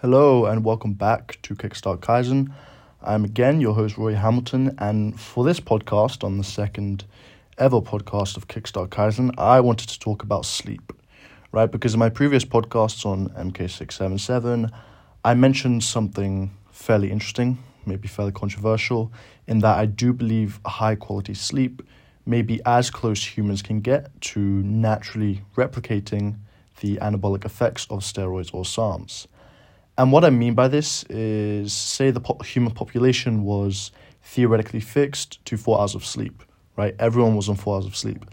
Hello and welcome back to Kickstart Kaizen. I'm again your host Roy Hamilton, and for this podcast, on the second ever podcast of Kickstart Kaizen, I wanted to talk about sleep, right? Because in my previous podcasts on MK677, I mentioned something fairly interesting, maybe fairly controversial, in that I do believe high quality sleep may be as close humans can get to naturally replicating the anabolic effects of steroids or SARMs. And what I mean by this is say the po- human population was theoretically fixed to four hours of sleep, right? Everyone was on four hours of sleep.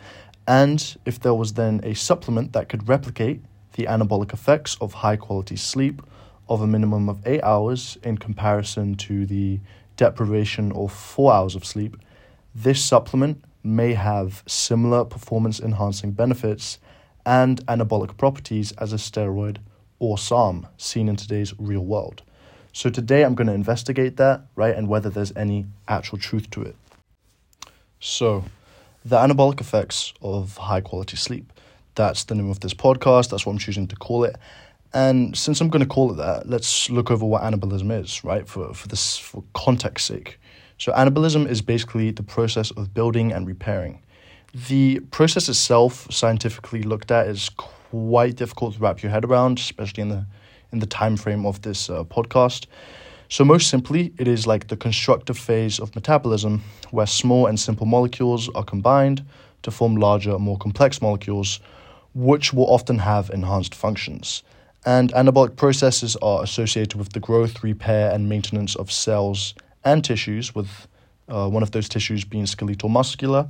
And if there was then a supplement that could replicate the anabolic effects of high quality sleep of a minimum of eight hours in comparison to the deprivation of four hours of sleep, this supplement may have similar performance enhancing benefits and anabolic properties as a steroid or SARM seen in today's real world. So today I'm going to investigate that, right, and whether there's any actual truth to it. So, the anabolic effects of high quality sleep. That's the name of this podcast. That's what I'm choosing to call it. And since I'm going to call it that, let's look over what anabolism is, right? For for this for context sake. So anabolism is basically the process of building and repairing. The process itself, scientifically looked at, is quite difficult to wrap your head around, especially in the in the time frame of this uh, podcast. So most simply, it is like the constructive phase of metabolism, where small and simple molecules are combined to form larger, more complex molecules, which will often have enhanced functions. And anabolic processes are associated with the growth, repair, and maintenance of cells and tissues, with uh, one of those tissues being skeletal muscular.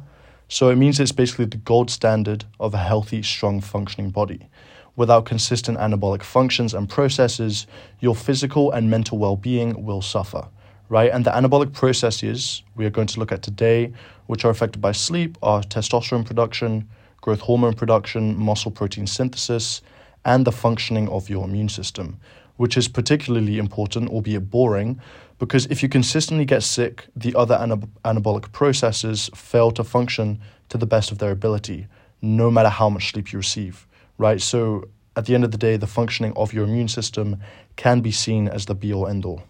So it means it's basically the gold standard of a healthy, strong, functioning body. Without consistent anabolic functions and processes, your physical and mental well being will suffer, right? And the anabolic processes we are going to look at today, which are affected by sleep, are testosterone production, growth hormone production, muscle protein synthesis, and the functioning of your immune system, which is particularly important, albeit boring, because if you consistently get sick, the other anab- anabolic processes fail to function to the best of their ability, no matter how much sleep you receive, right? So at the end of the day, the functioning of your immune system can be seen as the be all end all.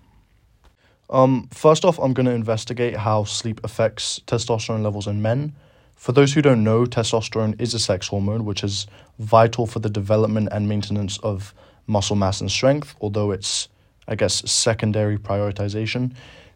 Um, first off, I'm going to investigate how sleep affects testosterone levels in men. For those who don't know, testosterone is a sex hormone which is vital for the development and maintenance of muscle mass and strength, although it's I guess, secondary prioritization.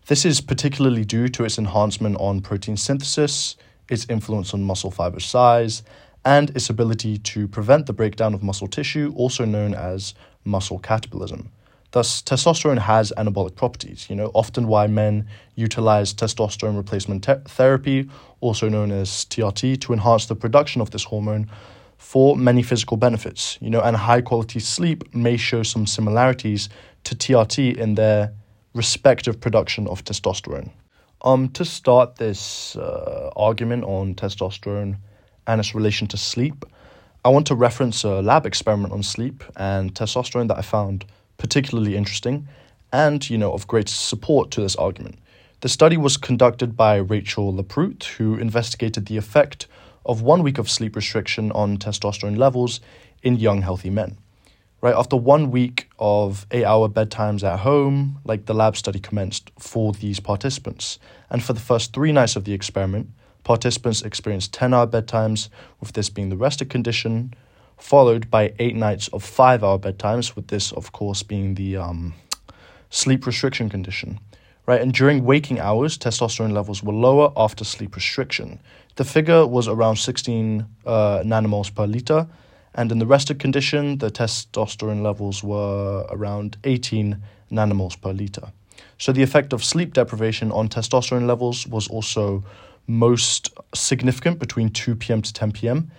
This is particularly due to its enhancement on protein synthesis, its influence on muscle fiber size, and its ability to prevent the breakdown of muscle tissue, also known as muscle catabolism. Thus, testosterone has anabolic properties, you know, often why men utilize testosterone replacement te- therapy, also known as TRT, to enhance the production of this hormone for many physical benefits, you know, and high quality sleep may show some similarities to TRT in their respective production of testosterone. Um, to start this uh, argument on testosterone and its relation to sleep, I want to reference a lab experiment on sleep and testosterone that I found particularly interesting and, you know, of great support to this argument. The study was conducted by Rachel Leproult, who investigated the effect of one week of sleep restriction on testosterone levels in young, healthy men right? After one week of eight hour bedtimes at home like the lab study commenced for these participants. And for the first three nights of the experiment participants experienced 10 hour bedtimes with this being the rested condition followed by eight nights of five hour bedtimes with this of course being the um, sleep restriction condition right? And during waking hours testosterone levels were lower after sleep restriction. The figure was around 16 uh, nanomoles per liter and in the rested condition, the testosterone levels were around 18 nanomoles per liter. So the effect of sleep deprivation on testosterone levels was also most significant between 2 p.m. to 10 p.m.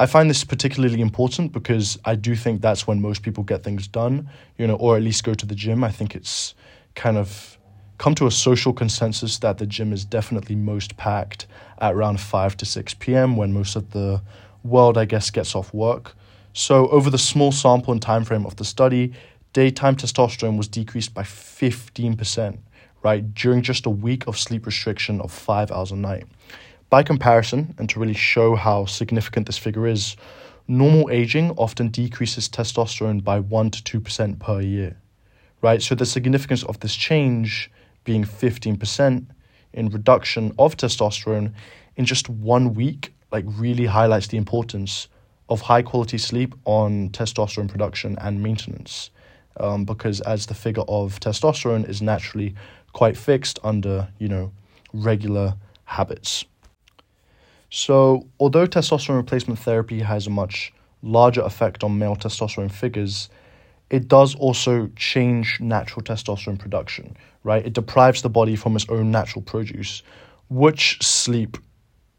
I find this particularly important because I do think that's when most people get things done, you know, or at least go to the gym. I think it's kind of come to a social consensus that the gym is definitely most packed at around 5 to 6 p.m. when most of the world, I guess, gets off work. So, over the small sample and time frame of the study, daytime testosterone was decreased by 15%, right, during just a week of sleep restriction of five hours a night. By comparison, and to really show how significant this figure is, normal aging often decreases testosterone by 1 to 2% per year, right? So the significance of this change being 15% in reduction of testosterone in just one week like really highlights the importance of high quality sleep on testosterone production and maintenance. Um, because as the figure of testosterone is naturally quite fixed under, you know, regular habits. So, although testosterone replacement therapy has a much larger effect on male testosterone figures, it does also change natural testosterone production, right? It deprives the body from its own natural produce, which sleep,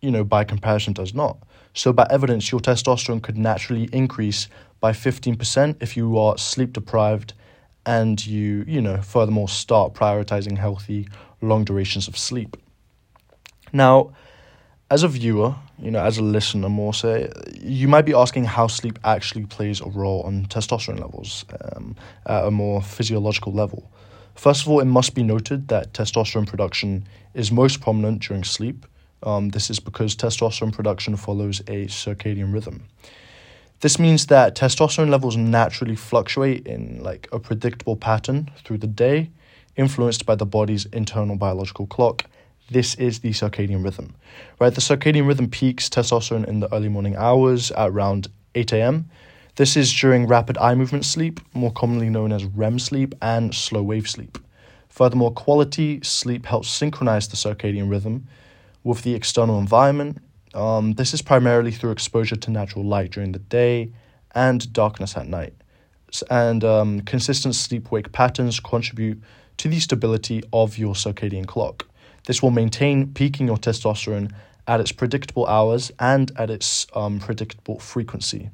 you know, by comparison does not. So, by evidence, your testosterone could naturally increase by 15% if you are sleep deprived and you, you know, furthermore start prioritizing healthy, long durations of sleep. Now, as a viewer, you know, as a listener, more say, you might be asking how sleep actually plays a role on testosterone levels um, at a more physiological level. First of all, it must be noted that testosterone production is most prominent during sleep. Um, this is because testosterone production follows a circadian rhythm. This means that testosterone levels naturally fluctuate in like a predictable pattern through the day, influenced by the body's internal biological clock this is the circadian rhythm, right? The circadian rhythm peaks testosterone in the early morning hours at around 8 a.m. This is during rapid eye movement sleep, more commonly known as REM sleep, and slow wave sleep. Furthermore, quality sleep helps synchronize the circadian rhythm with the external environment. Um, this is primarily through exposure to natural light during the day and darkness at night. And um, consistent sleep wake patterns contribute to the stability of your circadian clock. This will maintain peaking your testosterone at its predictable hours and at its um, predictable frequency.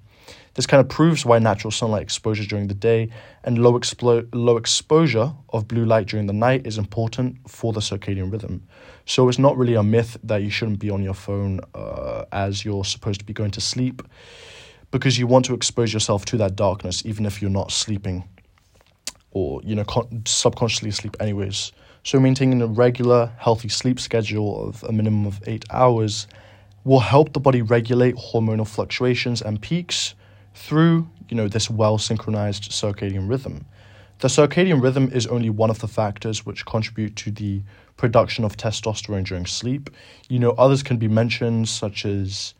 This kind of proves why natural sunlight exposure during the day and low, explo- low exposure of blue light during the night is important for the circadian rhythm. So it's not really a myth that you shouldn't be on your phone uh, as you're supposed to be going to sleep because you want to expose yourself to that darkness even if you're not sleeping or you know con- subconsciously asleep anyways. So, maintaining a regular, healthy sleep schedule of a minimum of eight hours will help the body regulate hormonal fluctuations and peaks through, you know, this well synchronized circadian rhythm. The circadian rhythm is only one of the factors which contribute to the production of testosterone during sleep. You know, others can be mentioned, such as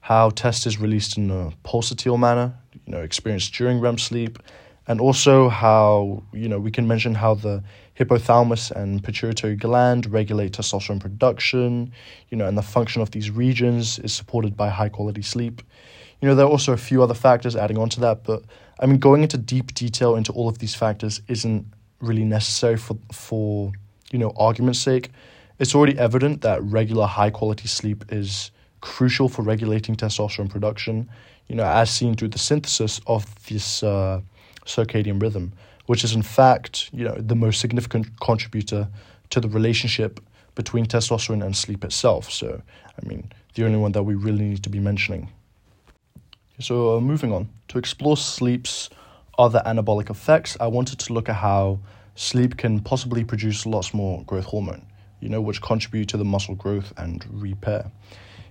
how test is released in a pulsatile manner, you know, experienced during REM sleep, and also how, you know, we can mention how the hypothalamus and pituitary gland regulate testosterone production, you know, and the function of these regions is supported by high quality sleep. You know, there are also a few other factors adding on to that, but I mean, going into deep detail into all of these factors isn't really necessary for, for you know, argument's sake. It's already evident that regular high quality sleep is crucial for regulating testosterone production, you know, as seen through the synthesis of this uh, circadian rhythm which is in fact, you know, the most significant contributor to the relationship between testosterone and sleep itself. So, I mean, the only one that we really need to be mentioning. So, uh, moving on to explore sleep's other anabolic effects, I wanted to look at how sleep can possibly produce lots more growth hormone, you know, which contribute to the muscle growth and repair.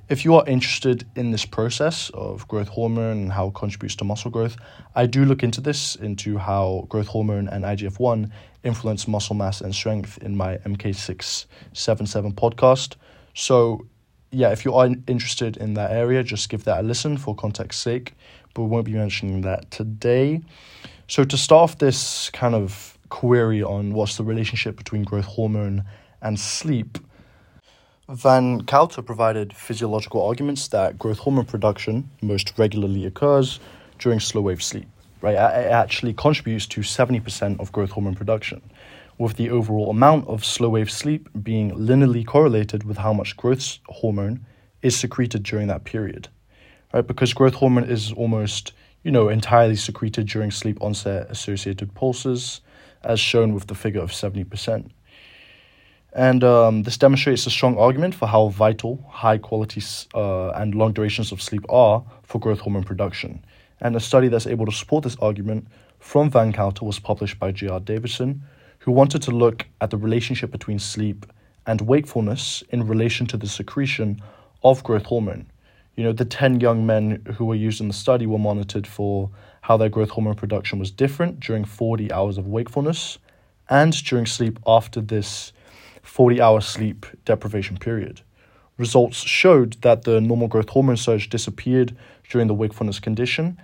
If you are interested in this process of growth hormone and how it contributes to muscle growth, I do look into this, into how growth hormone and IGF 1 influence muscle mass and strength in my MK677 podcast. So, yeah, if you are interested in that area, just give that a listen for context sake, but we won't be mentioning that today. So, to start off this kind of query on what's the relationship between growth hormone and sleep, Van Cauter provided physiological arguments that growth hormone production most regularly occurs during slow wave sleep. Right, it actually contributes to 70% of growth hormone production, with the overall amount of slow wave sleep being linearly correlated with how much growth hormone is secreted during that period. Right, because growth hormone is almost, you know, entirely secreted during sleep onset associated pulses, as shown with the figure of 70%. And um, this demonstrates a strong argument for how vital high quality uh, and long durations of sleep are for growth hormone production. And a study that's able to support this argument from Van Cauter was published by J.R. Davidson, who wanted to look at the relationship between sleep and wakefulness in relation to the secretion of growth hormone. You know, the 10 young men who were used in the study were monitored for how their growth hormone production was different during 40 hours of wakefulness and during sleep after this 40 hour sleep deprivation period. Results showed that the normal growth hormone surge disappeared during the wakefulness condition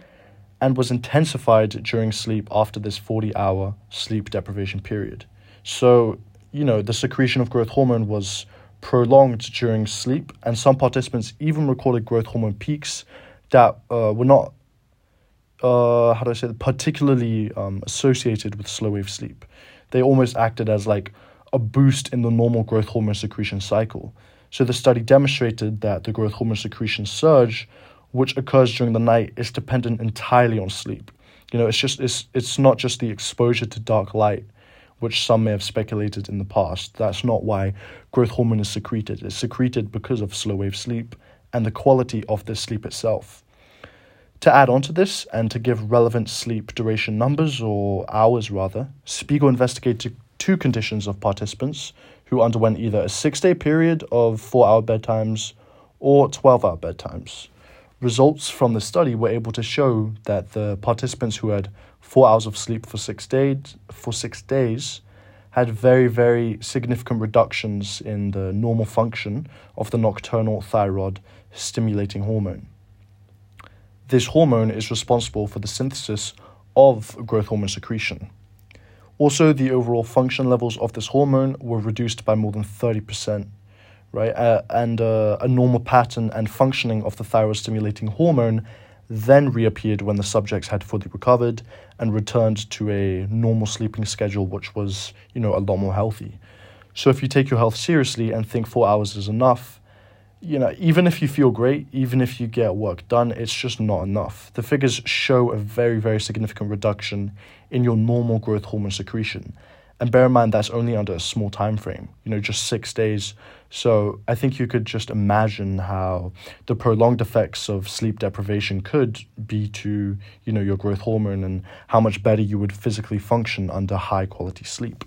and was intensified during sleep after this 40 hour sleep deprivation period. So, you know, the secretion of growth hormone was prolonged during sleep, and some participants even recorded growth hormone peaks that uh, were not, uh, how do I say, particularly um, associated with slow wave sleep. They almost acted as like a boost in the normal growth hormone secretion cycle. So the study demonstrated that the growth hormone secretion surge, which occurs during the night, is dependent entirely on sleep. You know, it's just it's it's not just the exposure to dark light which some may have speculated in the past. That's not why growth hormone is secreted. It's secreted because of slow wave sleep and the quality of this sleep itself. To add on to this and to give relevant sleep duration numbers, or hours rather, Spiegel investigated two conditions of participants who underwent either a six day period of four hour bedtimes or 12 hour bedtimes. Results from the study were able to show that the participants who had four hours of sleep for six days for six days had very very significant reductions in the normal function of the nocturnal thyroid stimulating hormone. This hormone is responsible for the synthesis of growth hormone secretion. Also, the overall function levels of this hormone were reduced by more than 30% right? Uh, and uh, a normal pattern and functioning of the thyroid stimulating hormone then reappeared when the subjects had fully recovered and returned to a normal sleeping schedule, which was, you know, a lot more healthy. So if you take your health seriously and think four hours is enough, you know, even if you feel great, even if you get work done, it's just not enough. The figures show a very, very significant reduction in your normal growth hormone secretion. And bear in mind that's only under a small time frame, you know, just six days. So I think you could just imagine how the prolonged effects of sleep deprivation could be to, you know, your growth hormone and how much better you would physically function under high quality sleep.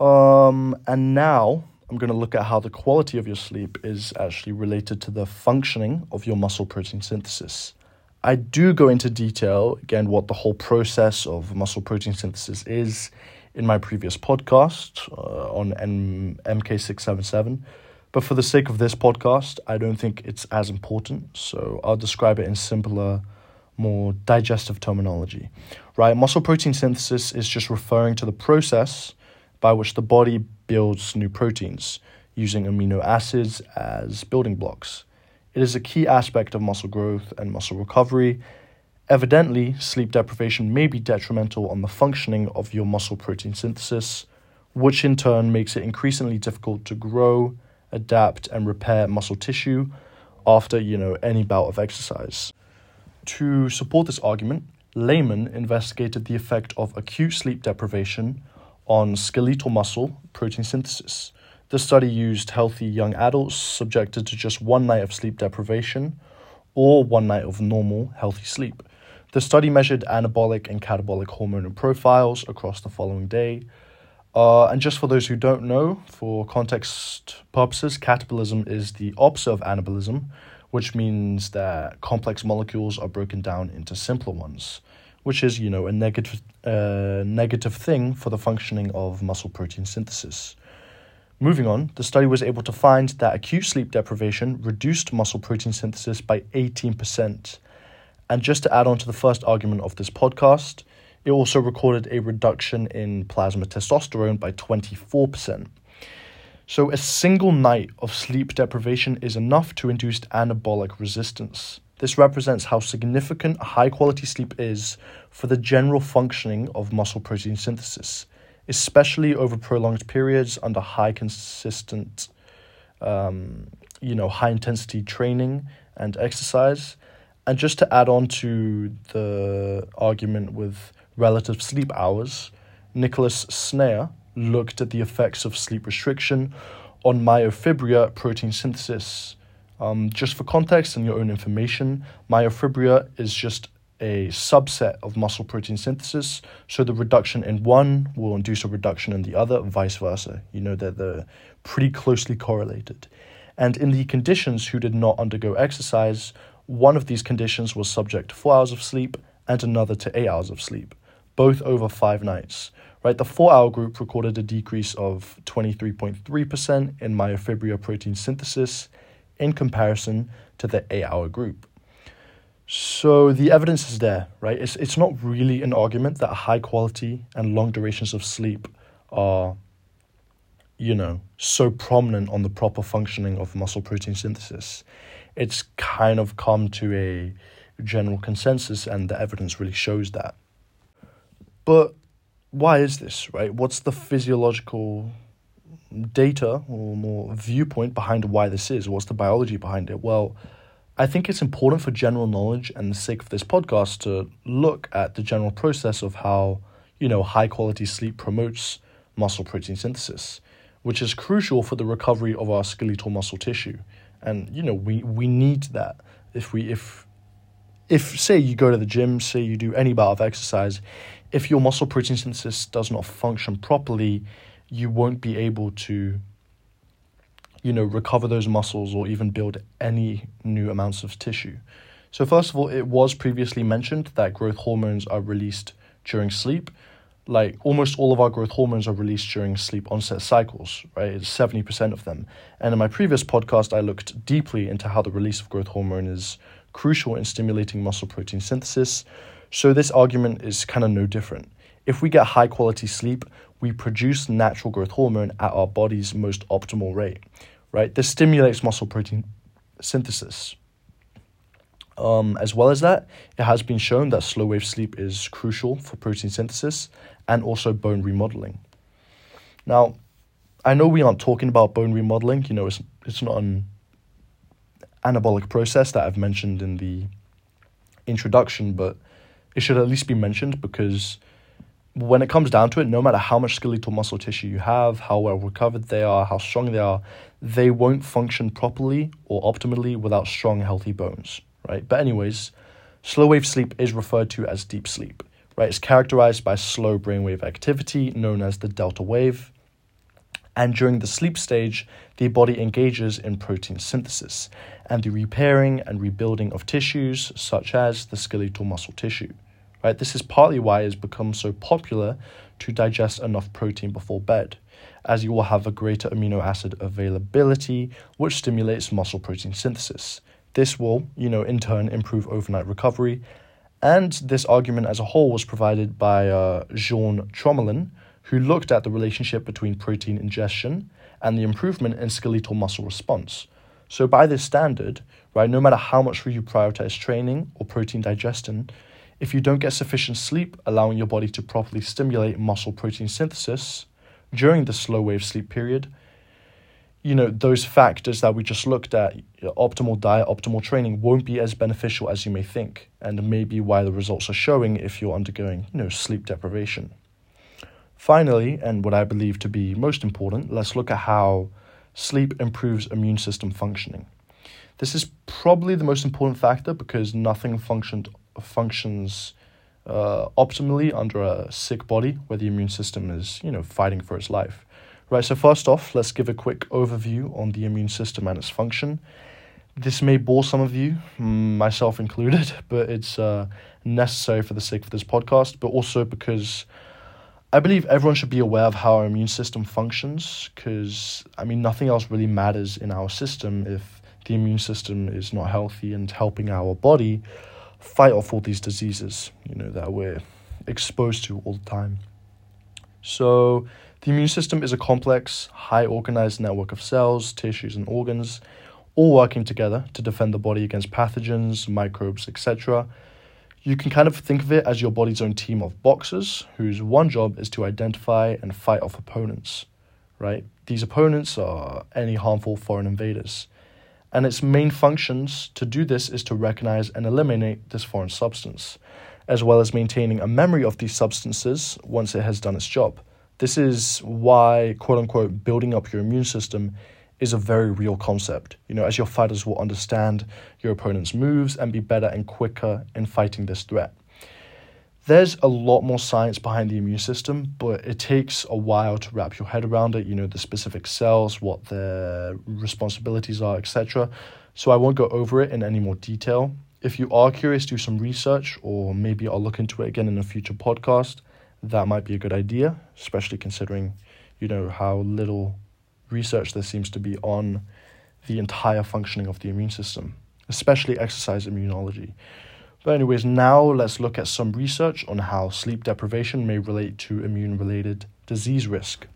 Um, and now I'm going to look at how the quality of your sleep is actually related to the functioning of your muscle protein synthesis. I do go into detail, again, what the whole process of muscle protein synthesis is in my previous podcast uh, on M- MK677. But for the sake of this podcast, I don't think it's as important. So I'll describe it in simpler, more digestive terminology. Right? Muscle protein synthesis is just referring to the process by which the body builds new proteins using amino acids as building blocks. It is a key aspect of muscle growth and muscle recovery. Evidently, sleep deprivation may be detrimental on the functioning of your muscle protein synthesis, which in turn makes it increasingly difficult to grow, adapt, and repair muscle tissue after, you know, any bout of exercise. To support this argument, Lamon investigated the effect of acute sleep deprivation on skeletal muscle protein synthesis. The study used healthy young adults subjected to just one night of sleep deprivation or one night of normal, healthy sleep. The study measured anabolic and catabolic hormonal profiles across the following day. Uh, and just for those who don't know, for context purposes, catabolism is the opposite of anabolism, which means that complex molecules are broken down into simpler ones, which is, you know, a negative, uh, negative thing for the functioning of muscle protein synthesis. Moving on, the study was able to find that acute sleep deprivation reduced muscle protein synthesis by 18%. And just to add on to the first argument of this podcast, it also recorded a reduction in plasma testosterone by 24%. So, a single night of sleep deprivation is enough to induce anabolic resistance. This represents how significant high quality sleep is for the general functioning of muscle protein synthesis especially over prolonged periods under high consistent, um, you know, high intensity training and exercise. And just to add on to the argument with relative sleep hours, Nicholas Saner looked at the effects of sleep restriction on myofibrillar protein synthesis. Um, just for context and your own information, myofibrillar is just a subset of muscle protein synthesis. So the reduction in one will induce a reduction in the other, vice versa. You know that they're pretty closely correlated. And in the conditions who did not undergo exercise, one of these conditions was subject to four hours of sleep and another to eight hours of sleep. both over five nights. Right, the four hour group recorded a decrease of 23.3% in myofibrillar protein synthesis in comparison to the eight hour group. So the evidence is there, right? It's, it's not really an argument that high quality and long durations of sleep are, you know, so prominent on the proper functioning of muscle protein synthesis. It's kind of come to a general consensus, and the evidence really shows that. But why is this, right? What's the physiological data or more viewpoint behind why this is? What's the biology behind it? Well, I think it's important for general knowledge and the sake of this podcast to look at the general process of how, you know, high quality sleep promotes muscle protein synthesis, which is crucial for the recovery of our skeletal muscle tissue. And, you know, we, we need that. If we if if say you go to the gym, say you do any bout of exercise, if your muscle protein synthesis does not function properly, you won't be able to you know, recover those muscles or even build any new amounts of tissue. So, first of all, it was previously mentioned that growth hormones are released during sleep. Like almost all of our growth hormones are released during sleep onset cycles, right? It's 70% of them. And in my previous podcast, I looked deeply into how the release of growth hormone is crucial in stimulating muscle protein synthesis. So, this argument is kind of no different. If we get high quality sleep, we produce natural growth hormone at our body's most optimal rate right? This stimulates muscle protein synthesis. Um, as well as that, it has been shown that slow wave sleep is crucial for protein synthesis and also bone remodeling. Now, I know we aren't talking about bone remodeling, you know, it's, it's not an anabolic process that I've mentioned in the introduction, but it should at least be mentioned because when it comes down to it, no matter how much skeletal muscle tissue you have, how well recovered they are, how strong they are, they won't function properly or optimally without strong, healthy bones, right? But, anyways, slow wave sleep is referred to as deep sleep, right? It's characterized by slow brainwave activity known as the delta wave. And during the sleep stage, the body engages in protein synthesis and the repairing and rebuilding of tissues, such as the skeletal muscle tissue. Right? This is partly why it's become so popular to digest enough protein before bed, as you will have a greater amino acid availability, which stimulates muscle protein synthesis. This will, you know, in turn improve overnight recovery. And this argument as a whole was provided by uh, Jean Trommelen, who looked at the relationship between protein ingestion and the improvement in skeletal muscle response. So, by this standard, right, no matter how much you prioritize training or protein digestion, if you don't get sufficient sleep, allowing your body to properly stimulate muscle protein synthesis during the slow wave sleep period, you know, those factors that we just looked at, optimal diet, optimal training, won't be as beneficial as you may think, and may be why the results are showing if you're undergoing, you know, sleep deprivation. Finally, and what I believe to be most important, let's look at how sleep improves immune system functioning. This is probably the most important factor because nothing functioned functions uh, optimally under a sick body where the immune system is, you know, fighting for its life. Right, so first off, let's give a quick overview on the immune system and its function. This may bore some of you, myself included, but it's uh, necessary for the sake of this podcast, but also because I believe everyone should be aware of how our immune system functions, because, I mean, nothing else really matters in our system if the immune system is not healthy and helping our body fight off all these diseases, you know, that we're exposed to all the time. So, the immune system is a complex, high organized network of cells, tissues, and organs, all working together to defend the body against pathogens, microbes, etc. You can kind of think of it as your body's own team of boxers whose one job is to identify and fight off opponents, right? These opponents are any harmful foreign invaders and its main functions to do this is to recognize and eliminate this foreign substance, as well as maintaining a memory of these substances once it has done its job. This is why, quote unquote, building up your immune system is a very real concept. You know, as your fighters will understand your opponent's moves and be better and quicker in fighting this threat. There's a lot more science behind the immune system, but it takes a while to wrap your head around it, you know, the specific cells, what their responsibilities are, etc. So I won't go over it in any more detail. if you are curious, do some research, or maybe I'll look into it again in a future podcast. That might be a good idea, especially considering, you know, how little research there seems to be on the entire functioning of the immune system, especially exercise immunology. But, anyways, now let's look at some research on how sleep deprivation may relate to immune related disease risk.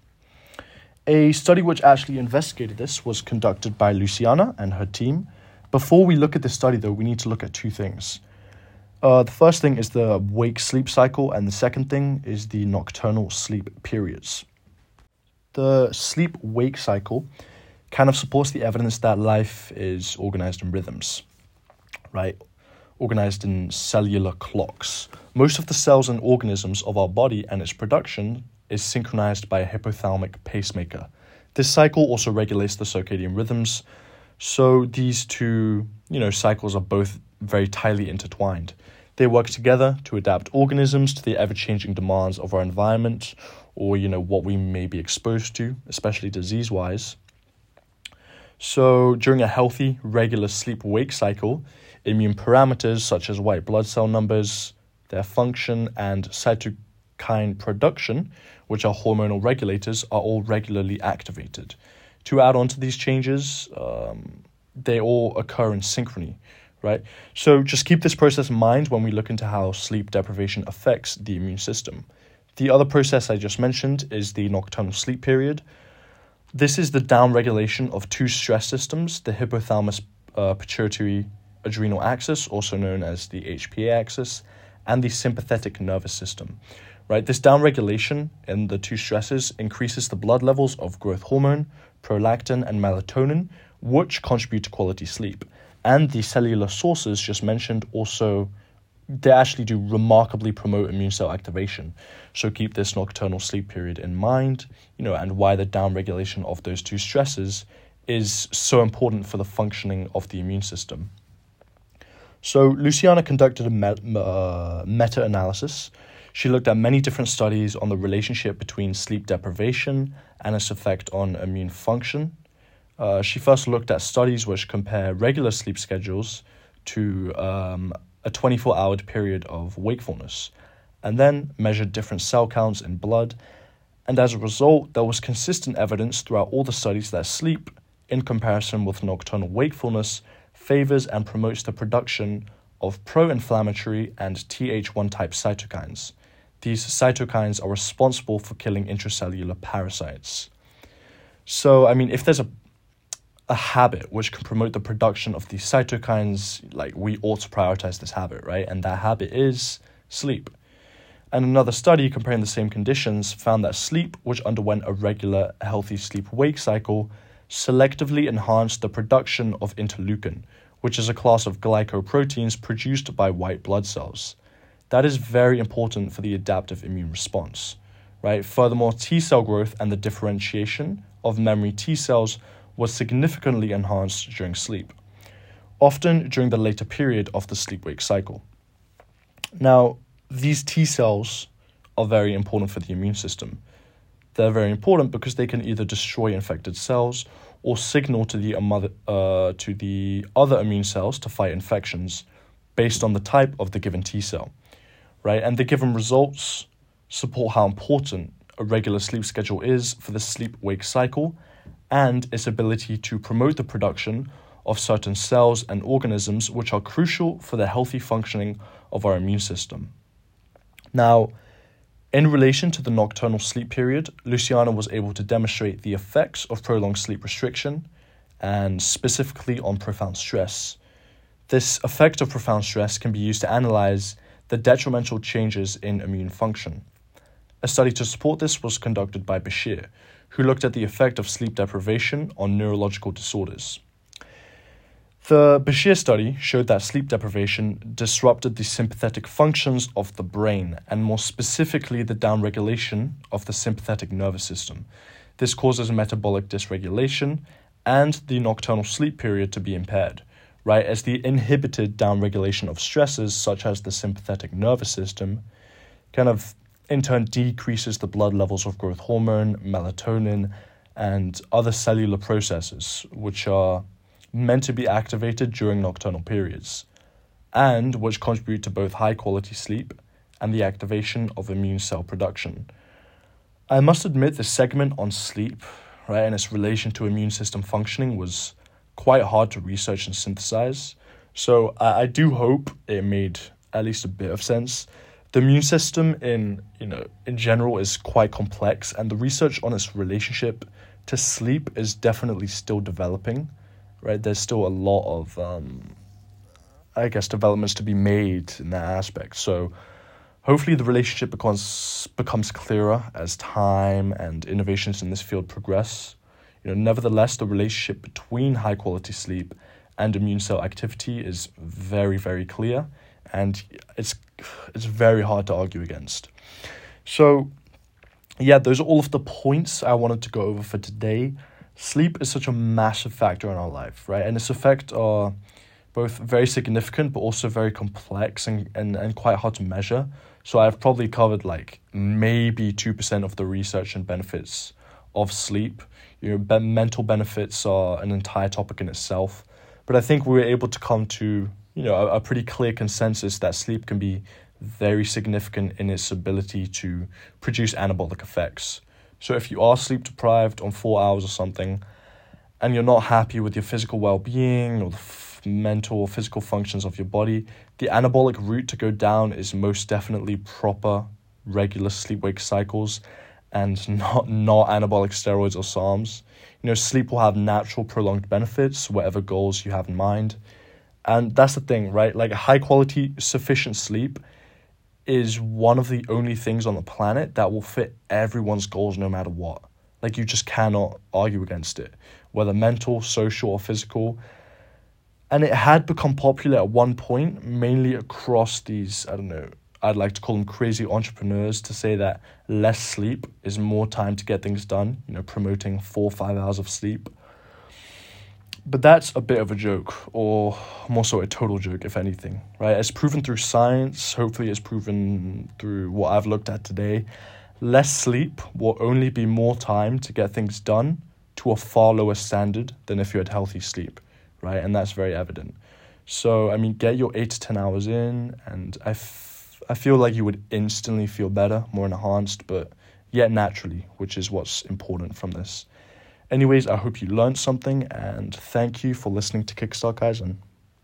A study which actually investigated this was conducted by Luciana and her team. Before we look at this study, though, we need to look at two things. Uh, the first thing is the wake sleep cycle, and the second thing is the nocturnal sleep periods. The sleep wake cycle kind of supports the evidence that life is organized in rhythms, right? Organized in cellular clocks. Most of the cells and organisms of our body and its production is synchronized by a hypothalamic pacemaker. This cycle also regulates the circadian rhythms. So these two, you know, cycles are both very tightly intertwined. They work together to adapt organisms to the ever-changing demands of our environment or you know what we may be exposed to, especially disease-wise. So during a healthy, regular sleep-wake cycle, immune parameters such as white blood cell numbers, their function, and cytokine production, which are hormonal regulators, are all regularly activated. To add on to these changes, um, they all occur in synchrony, right? So just keep this process in mind when we look into how sleep deprivation affects the immune system. The other process I just mentioned is the nocturnal sleep period. This is the downregulation of two stress systems, the hypothalamus uh, pituitary adrenal axis, also known as the HPA axis, and the sympathetic nervous system. Right, this downregulation in the two stresses increases the blood levels of growth hormone, prolactin, and melatonin, which contribute to quality sleep. And the cellular sources just mentioned also they actually do remarkably promote immune cell activation. So keep this nocturnal sleep period in mind, you know, and why the downregulation of those two stresses is so important for the functioning of the immune system. So, Luciana conducted a uh, meta analysis. She looked at many different studies on the relationship between sleep deprivation and its effect on immune function. Uh, she first looked at studies which compare regular sleep schedules to um, a 24 hour period of wakefulness, and then measured different cell counts in blood. And as a result, there was consistent evidence throughout all the studies that sleep, in comparison with nocturnal wakefulness, favors and promotes the production of pro inflammatory and Th1 type cytokines. These cytokines are responsible for killing intracellular parasites. So, I mean, if there's a a habit which can promote the production of these cytokines, like we ought to prioritize this habit, right? And that habit is sleep. And another study comparing the same conditions found that sleep, which underwent a regular healthy sleep wake cycle, selectively enhanced the production of interleukin, which is a class of glycoproteins produced by white blood cells. That is very important for the adaptive immune response. Right? Furthermore, T cell growth and the differentiation of memory T cells was significantly enhanced during sleep, often during the later period of the sleep wake cycle. Now, these T cells are very important for the immune system. They're very important because they can either destroy infected cells or signal to the, uh, to the other immune cells to fight infections based on the type of the given T cell, right? And the given results support how important a regular sleep schedule is for the sleep wake cycle and its ability to promote the production of certain cells and organisms which are crucial for the healthy functioning of our immune system. Now, in relation to the nocturnal sleep period, Luciana was able to demonstrate the effects of prolonged sleep restriction and specifically on profound stress. This effect of profound stress can be used to analyze the detrimental changes in immune function. A study to support this was conducted by Bashir, who looked at the effect of sleep deprivation on neurological disorders. The Bashir study showed that sleep deprivation disrupted the sympathetic functions of the brain, and more specifically, the downregulation of the sympathetic nervous system. This causes metabolic dysregulation and the nocturnal sleep period to be impaired, right? As the inhibited downregulation of stresses, such as the sympathetic nervous system, kind of in turn decreases the blood levels of growth hormone, melatonin, and other cellular processes, which are meant to be activated during nocturnal periods. and which contribute to both high quality sleep and the activation of immune cell production. I must admit, the segment on sleep, right, and its relation to immune system functioning was quite hard to research and synthesize. So I, I do hope it made at least a bit of sense. The immune system in you know in general is quite complex, and the research on its relationship to sleep is definitely still developing. Right, there's still a lot of um, I guess developments to be made in that aspect. So hopefully the relationship becomes becomes clearer as time and innovations in this field progress. You know, nevertheless, the relationship between high quality sleep and immune cell activity is very, very clear, and it's it's very hard to argue against. So, yeah, those are all of the points I wanted to go over for today. Sleep is such a massive factor in our life, right? And its effects are both very significant but also very complex and, and, and quite hard to measure. So I've probably covered like maybe 2% of the research and benefits of sleep. You know, be- mental benefits are an entire topic in itself. But I think we were able to come to, you know, a, a pretty clear consensus that sleep can be very significant in its ability to produce anabolic effects. So if you are sleep deprived on 4 hours or something and you're not happy with your physical well-being or the mental or physical functions of your body, the anabolic route to go down is most definitely proper, regular sleep wake cycles and not, not anabolic steroids or SARMs. You know, sleep will have natural prolonged benefits, whatever goals you have in mind. And that's the thing, right? Like a high quality, sufficient sleep is one of the only things on the planet that will fit everyone's goals no matter what. Like you just cannot argue against it, whether mental, social, or physical and it had become popular at one point, mainly across these, I don't know, I'd like to call them crazy entrepreneurs to say that less sleep is more time to get things done, you know, promoting four five hours of sleep. But that's a bit of a joke, or more so a total joke, if anything, right? It's proven through science, hopefully, it's proven through what I've looked at today. Less sleep will only be more time to get things done to a far lower standard than if you had healthy sleep right? And that's very evident. So, I mean, get your eight to 10 hours in, and I, f- I feel like you would instantly feel better, more enhanced, but yet naturally, which is what's important from this. Anyways, I hope you learned something, and thank you for listening to Kickstart Kaizen.